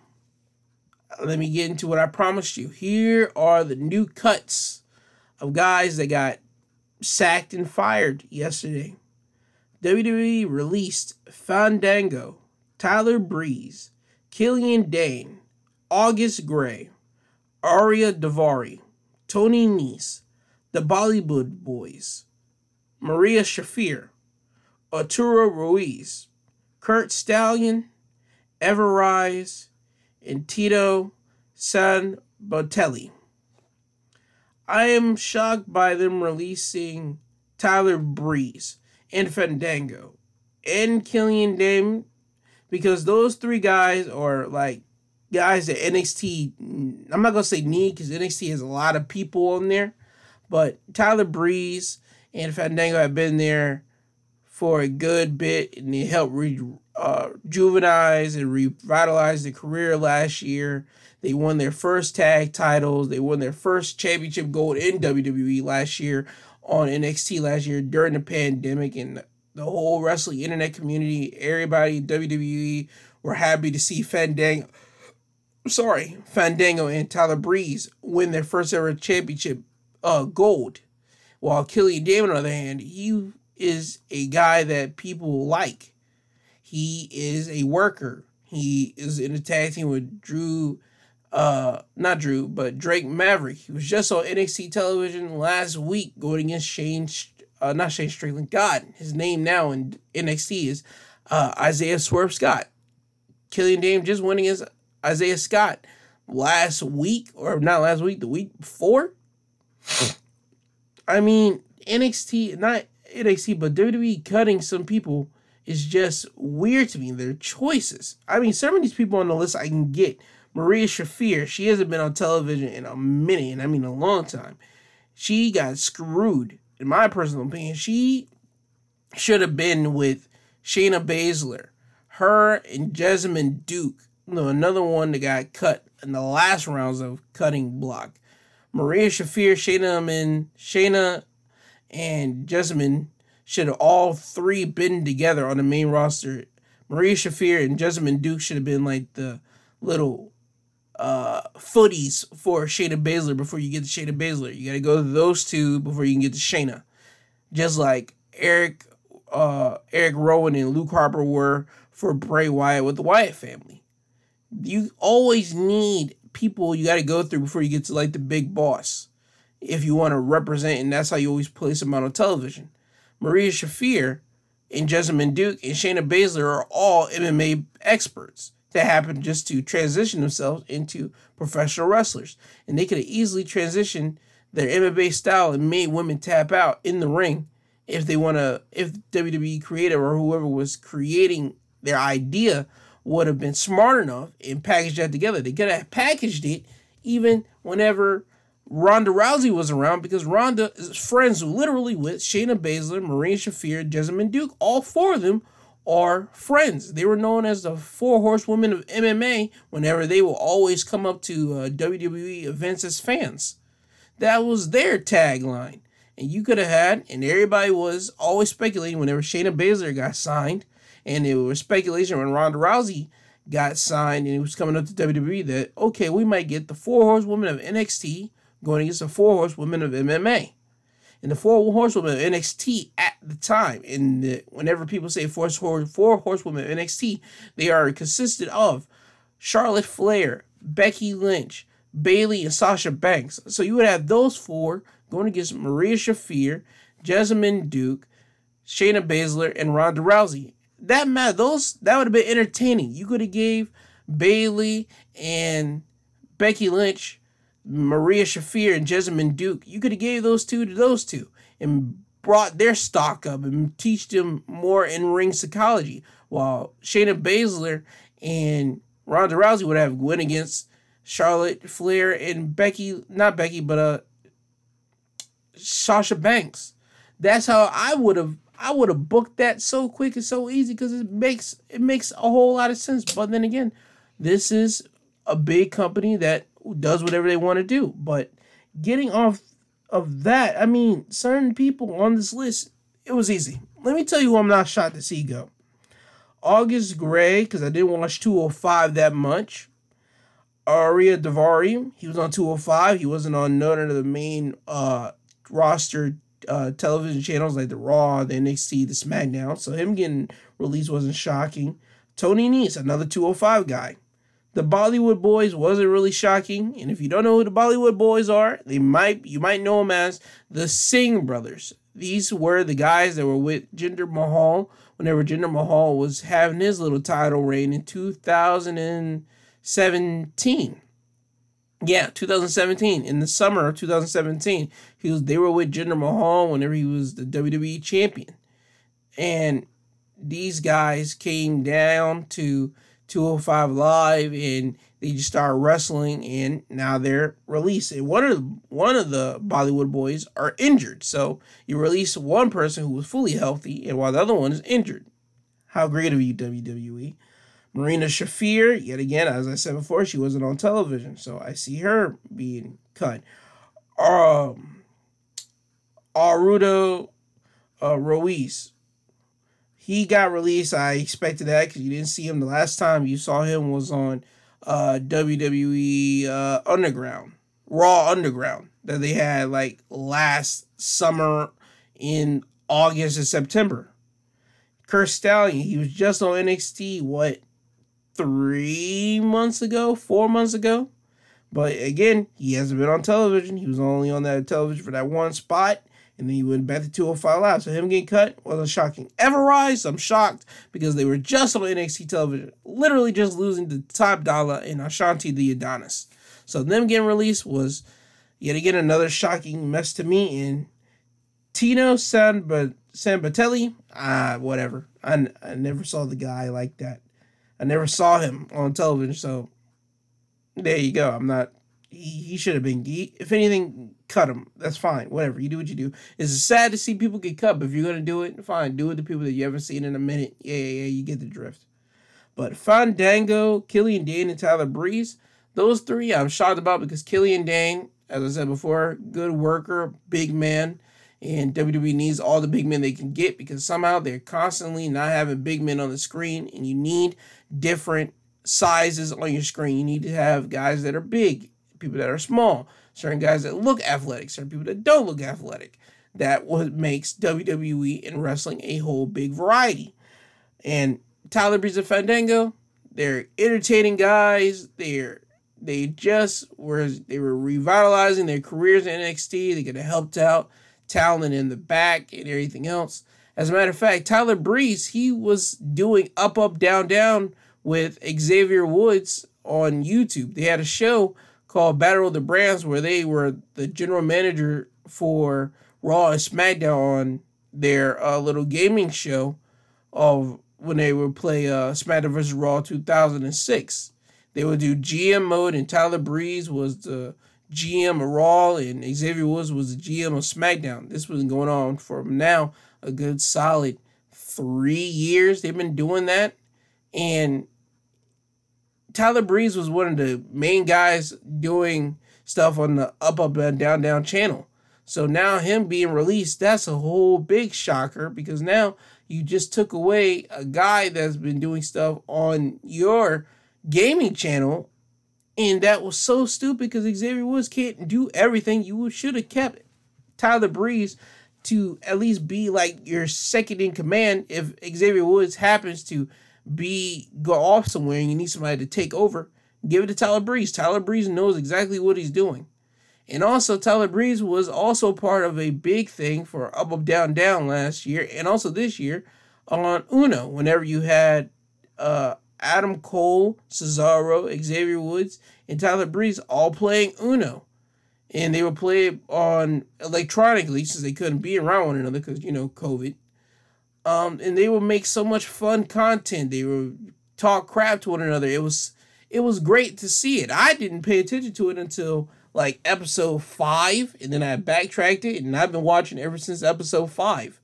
let me get into what I promised you. Here are the new cuts of guys that got sacked and fired yesterday. WWE released Fandango, Tyler Breeze, Killian Dain, August Grey, Ariya Daivari, Tony Nese, the Bollywood Boys, Maria Shafir, Arturo Ruiz, Curt Stallion, Ever-Rise, and Tito San Botelli. I am shocked by them releasing Tyler Breeze and Fandango and Killian Dain because those three guys are like guys that NXT. I'm not gonna say need because NXT has a lot of people on there, but Tyler Breeze and Fandango have been there for a good bit, and they helped rejuvenize uh, and revitalize their career last year. They won their first tag titles. They won their first championship gold in WWE last year on NXT last year during the pandemic, and the whole wrestling internet community, everybody WWE were happy to see Fandango. Sorry, Fandango and Tyler Breeze win their first ever championship uh, gold. While Killian Dain, on the other hand, he is a guy that people like. He is a worker. He is in a tag team with Drew, uh, not Drew, but Drake Maverick. He was just on NXT television last week going against Shane, uh, not Shane Strickland. God, his name now in NXT is uh, Isaiah Swerve Scott. Killian Dain just went against Isaiah Scott last week, or not last week, the week before. I mean, NXT, not NXT, but WWE cutting some people is just weird to me. Their choices. I mean, some of these people on the list I can get. Marina Shafir, she hasn't been on television in a minute, and I mean a long time. She got screwed, in my personal opinion. She should have been with Shayna Baszler. Her and Jessamyn Duke, no, another one that got cut in the last rounds of cutting block. Maria Shafir, Shayna and Shayna and Jessamyn should have all three been together on the main roster. Maria Shafir and Jessamyn Duke should have been like the little uh, footies for Shayna Baszler before you get to Shayna Baszler. You got to go to those two before you can get to Shayna. Just like Eric, uh, Eric Rowan and Luke Harper were for Bray Wyatt with the Wyatt family. You always need people you got to go through before you get to like the big boss. If you want to represent, and that's how you always place them on television. Maria Shafir and Jessamyn Duke and Shayna Baszler are all MMA experts that happened just to transition themselves into professional wrestlers. And they could have easily transitioned their MMA style and made women tap out in the ring if they want to, if WWE creative or whoever was creating their idea would have been smart enough and packaged that together. They could have packaged it even whenever Ronda Rousey was around because Ronda is friends literally with Shayna Baszler, Maria Shafir, Jessamyn Duke. All four of them are friends. They were known as the four horsewomen of MMA whenever they will always come up to uh, WWE events as fans. That was their tagline. And you could have had, and everybody was always speculating whenever Shayna Baszler got signed, and it was speculation when Ronda Rousey got signed and it was coming up to WWE that, okay, we might get the four horsewomen of NXT going against the four horsewomen of MMA. And the four horsewomen NXT at the time, and the, whenever people say four, four horsewomen NXT, they are consisted of Charlotte Flair, Becky Lynch, Bayley, and Sasha Banks. So you would have those four going against Maria Shafir, Jessamyn Duke, Shayna Baszler, and Ronda Rousey. That matter, those that would have been entertaining. You could have gave Bayley and Becky Lynch Maria Shafir and Jessamyn Duke. You could have gave those two to those two and brought their stock up and teach them more in ring psychology. While Shayna Baszler and Ronda Rousey would have went against Charlotte Flair and Becky, not Becky, but uh Sasha Banks. That's how I would have I would have booked that so quick and so easy because it makes it makes a whole lot of sense. But then again, this is a big company that does whatever they want to do. But getting off of that, I mean, certain people on this list, it was easy. Let me tell you who I'm not shot to see go. August Grey, because I didn't watch 205 that much. Ariya Daivari, he was on 205. He wasn't on none of the main uh, roster uh, television channels like the Raw, the NXT, the SmackDown. So him getting released wasn't shocking. Tony Nese, another 205 guy the Bollywood Boys wasn't really shocking. And if you don't know who the Bollywood Boys are, they might you might know them as the Singh brothers. These were the guys that were with Jinder Mahal whenever Jinder Mahal was having his little title reign in 2017. Yeah, 2017. In the summer of 2017, he was they were with Jinder Mahal whenever he was the WWE champion. And these guys came down to 205 Live and they just started wrestling and now they're released. And one of the, one of the Bollywood boys are injured. So you release one person who was fully healthy and while the other one is injured. How great of you, WWE. Marina Shafir, yet again, as I said before, she wasn't on television. So I see her being cut. Um Arturo uh, Ruiz he got released. I expected that because you didn't see him the last time you saw him was on uh, WWE uh, Underground, Raw Underground that they had like last summer in August and September. Curt Stallion, he was just on NXT, what, three months ago, four months ago? But again, he hasn't been on television. He was only on that television for that one spot and then he went back to 205 Live. So him getting cut wasn't shocking. Ever-Rise, I'm shocked because they were just on NXT television, literally just losing to Top Dolla and Ashante the Adonis. So them getting released was yet again another shocking mess to me. And Tino Sabbatelli, ah, whatever. I, I never saw the guy like that. I never saw him on television. So there you go. I'm not he, he should have been. He, if anything, cut them. That's fine. Whatever. You do what you do. It's sad to see people get cut, but if you're gonna do it, fine. Do it to people that you haven't seen in a minute. Yeah, yeah, yeah. You get the drift. But Fandango, Killian Dain, and Tyler Breeze, those three I'm shocked about because Killian Dain, as I said before, good worker, big man. And WWE needs all the big men they can get because somehow they're constantly not having big men on the screen, and you need different sizes on your screen. You need to have guys that are big, people that are small, certain guys that look athletic, certain people that don't look athletic. That what makes WWE and wrestling a whole big variety. And Tyler Breeze and Fandango, they're entertaining guys. They're they just were they were revitalizing their careers in NXT. They could have helped out talent in the back and everything else. As a matter of fact, Tyler Breeze, he was doing up, up, down, down with Xavier Woods on YouTube. They had a show called Battle of the Brands where they were the general manager for Raw and SmackDown on their uh, little gaming show of when they would play uh, SmackDown vs. Raw 2006. They would do GM mode, and Tyler Breeze was the GM of Raw, and Xavier Woods was the GM of SmackDown. This was going on for now a good solid three years. They've been doing that, and Tyler Breeze was one of the main guys doing stuff on the up, up, and down, down channel. So now him being released, that's a whole big shocker because now you just took away a guy that's been doing stuff on your gaming channel. And that was so stupid because Xavier Woods can't do everything. You should have kept Tyler Breeze to at least be like your second in command if Xavier Woods happens to be go off somewhere and you need somebody to take over. Give it to Tyler Breeze. Tyler Breeze knows exactly what he's doing. And also, Tyler Breeze was also part of a big thing for Up Up Down Down last year and also this year on Uno. Whenever you had uh, Adam Cole, Cesaro, Xavier Woods, and Tyler Breeze all playing Uno. And they would play on electronically since they couldn't be around one another because, you know, COVID. Um, and they would make so much fun content. They would talk crap to one another. It was it was great to see it. I didn't pay attention to it until like episode five, and then I backtracked it, and I've been watching ever since episode five,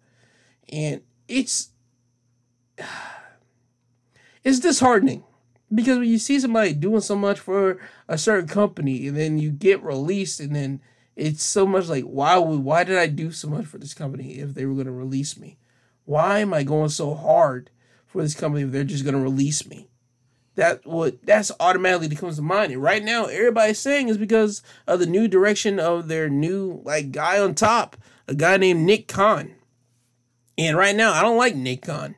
and it's it's disheartening because when you see somebody doing so much for a certain company, and then you get released, and then it's so much like why would why did I do so much for this company if they were going to release me? Why am I going so hard for this company if they're just going to release me? that what that's automatically comes to mind. And right now, everybody's saying is because of the new direction of their new like guy on top, a guy named Nick Khan. And right now, I don't like Nick Khan.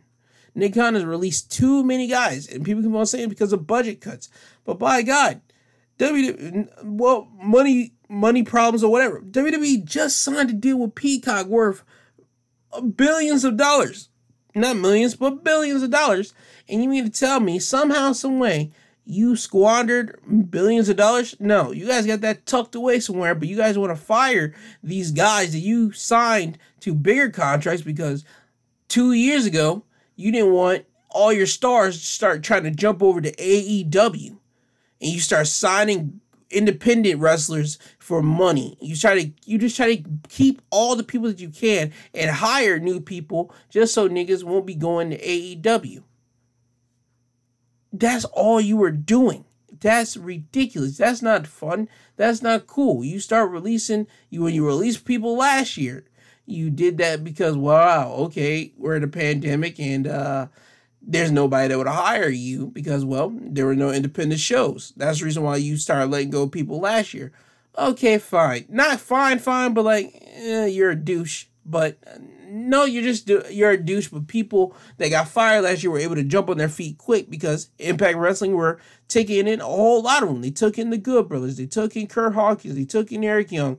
Nick Khan has released too many guys, and people keep on saying because of budget cuts. But by God, WWE, well, money, money problems or whatever. WWE just signed a deal with Peacock worth billions of dollars, not millions, but billions of dollars. And you mean to tell me somehow, some way, you squandered billions of dollars? No, you guys got that tucked away somewhere, but you guys want to fire these guys that you signed to bigger contracts because two years ago you didn't want all your stars to start trying to jump over to AEW and you start signing independent wrestlers for money. You try to you just try to keep all the people that you can and hire new people just so niggas won't be going to AEW. That's all you were doing. That's ridiculous. That's not fun. That's not cool. You start releasing you when you released people last year. You did that because wow, okay, we're in a pandemic and uh there's nobody that would hire you because well, there were no independent shows. That's the reason why you started letting go of people last year. Okay, fine. Not fine, fine, but like eh, you're a douche. But no, you're just you're a douche. But people that got fired last year were able to jump on their feet quick because Impact Wrestling were taking in a whole lot of them. They took in the Good Brothers, they took in Kurt Hawkins, they took in Eric Young.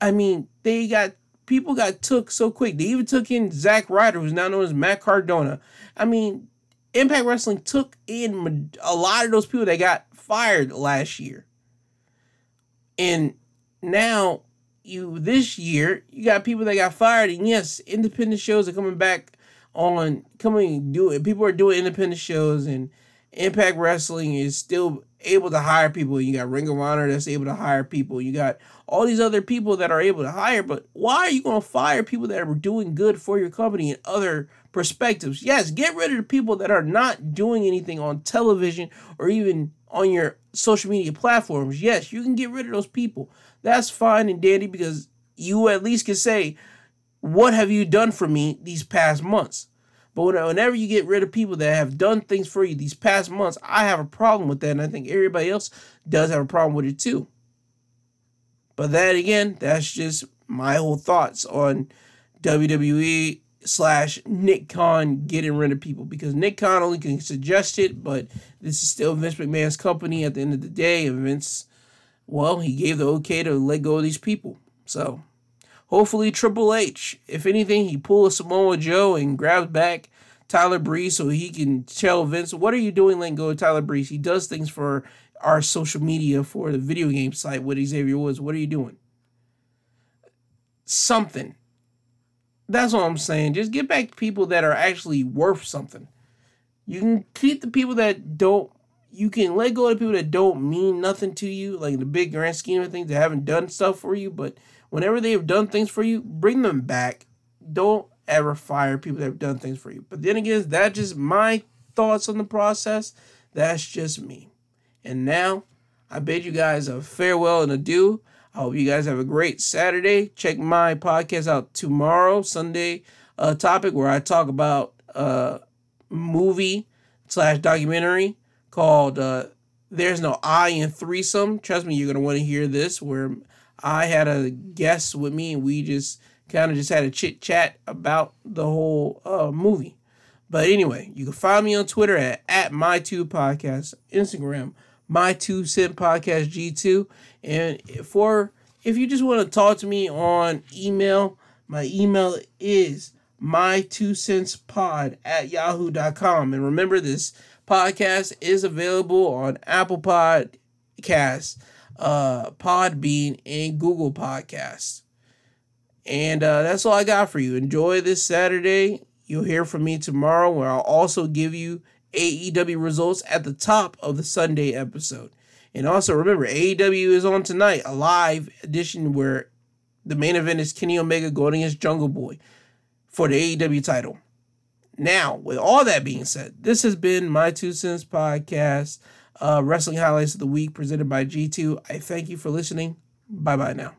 I mean, they got people got took so quick. They even took in Zack Ryder, who's now known as Matt Cardona. I mean, Impact Wrestling took in a lot of those people that got fired last year. And now you this year you got people that got fired, and yes, independent shows are coming back on coming do it. People are doing independent shows, and Impact Wrestling is still able to hire people. You got Ring of Honor that's able to hire people. You got all these other people that are able to hire. But why are you going to fire people that are doing good for your company in other perspectives? Yes, get rid of the people that are not doing anything on television or even on your social media platforms. Yes, you can get rid of those people. That's fine and dandy because you at least can say, What have you done for me these past months? But whenever you get rid of people that have done things for you these past months, I have a problem with that. And I think everybody else does have a problem with it too. But that again, that's just my whole thoughts on WWE slash Nick Khan getting rid of people because Nick Khan only can suggest it, but this is still Vince McMahon's company at the end of the day. And Vince, well, he gave the okay to let go of these people. So Hopefully, Triple H, if anything, he pulls Samoa Joe and grabs back Tyler Breeze so he can tell Vince, what are you doing letting go of Tyler Breeze? He does things for our social media for the video game site with Xavier Woods. What are you doing? Something. That's what I'm saying. Just get back to people that are actually worth something. You can keep the people that don't you can let go of the people that don't mean nothing to you, like the big grand scheme of things that haven't done stuff for you, but whenever they have done things for you, bring them back. Don't ever fire people that have done things for you. But then again, that's just my thoughts on the process. That's just me. And now I bid you guys a farewell and adieu. I hope you guys have a great Saturday. Check my podcast out tomorrow, Sunday uh, topic where I talk about a uh, movie slash documentary called uh, "There's No I in Threesome." Trust me, you're gonna want to hear this. Where I had a guest with me, and we just kind of just had a chit chat about the whole uh, movie. But anyway, you can find me on Twitter at, at my two podcast, Instagram, my two cent podcast G2. And for if you just want to talk to me on email, my email is my two cents pod at yahoo.com. And remember, this podcast is available on Apple Podcasts uh, Podbean, and Google Podcasts. And uh, that's all I got for you. Enjoy this Saturday. You'll hear from me tomorrow, where I'll also give you AEW results at the top of the Sunday episode. And also remember, AEW is on tonight, a live edition where the main event is Kenny Omega going against Jungle Boy for the AEW title. Now, with all that being said, this has been my Two Cents Podcast uh, Wrestling Highlights of the Week presented by G2. I thank you for listening. Bye bye now.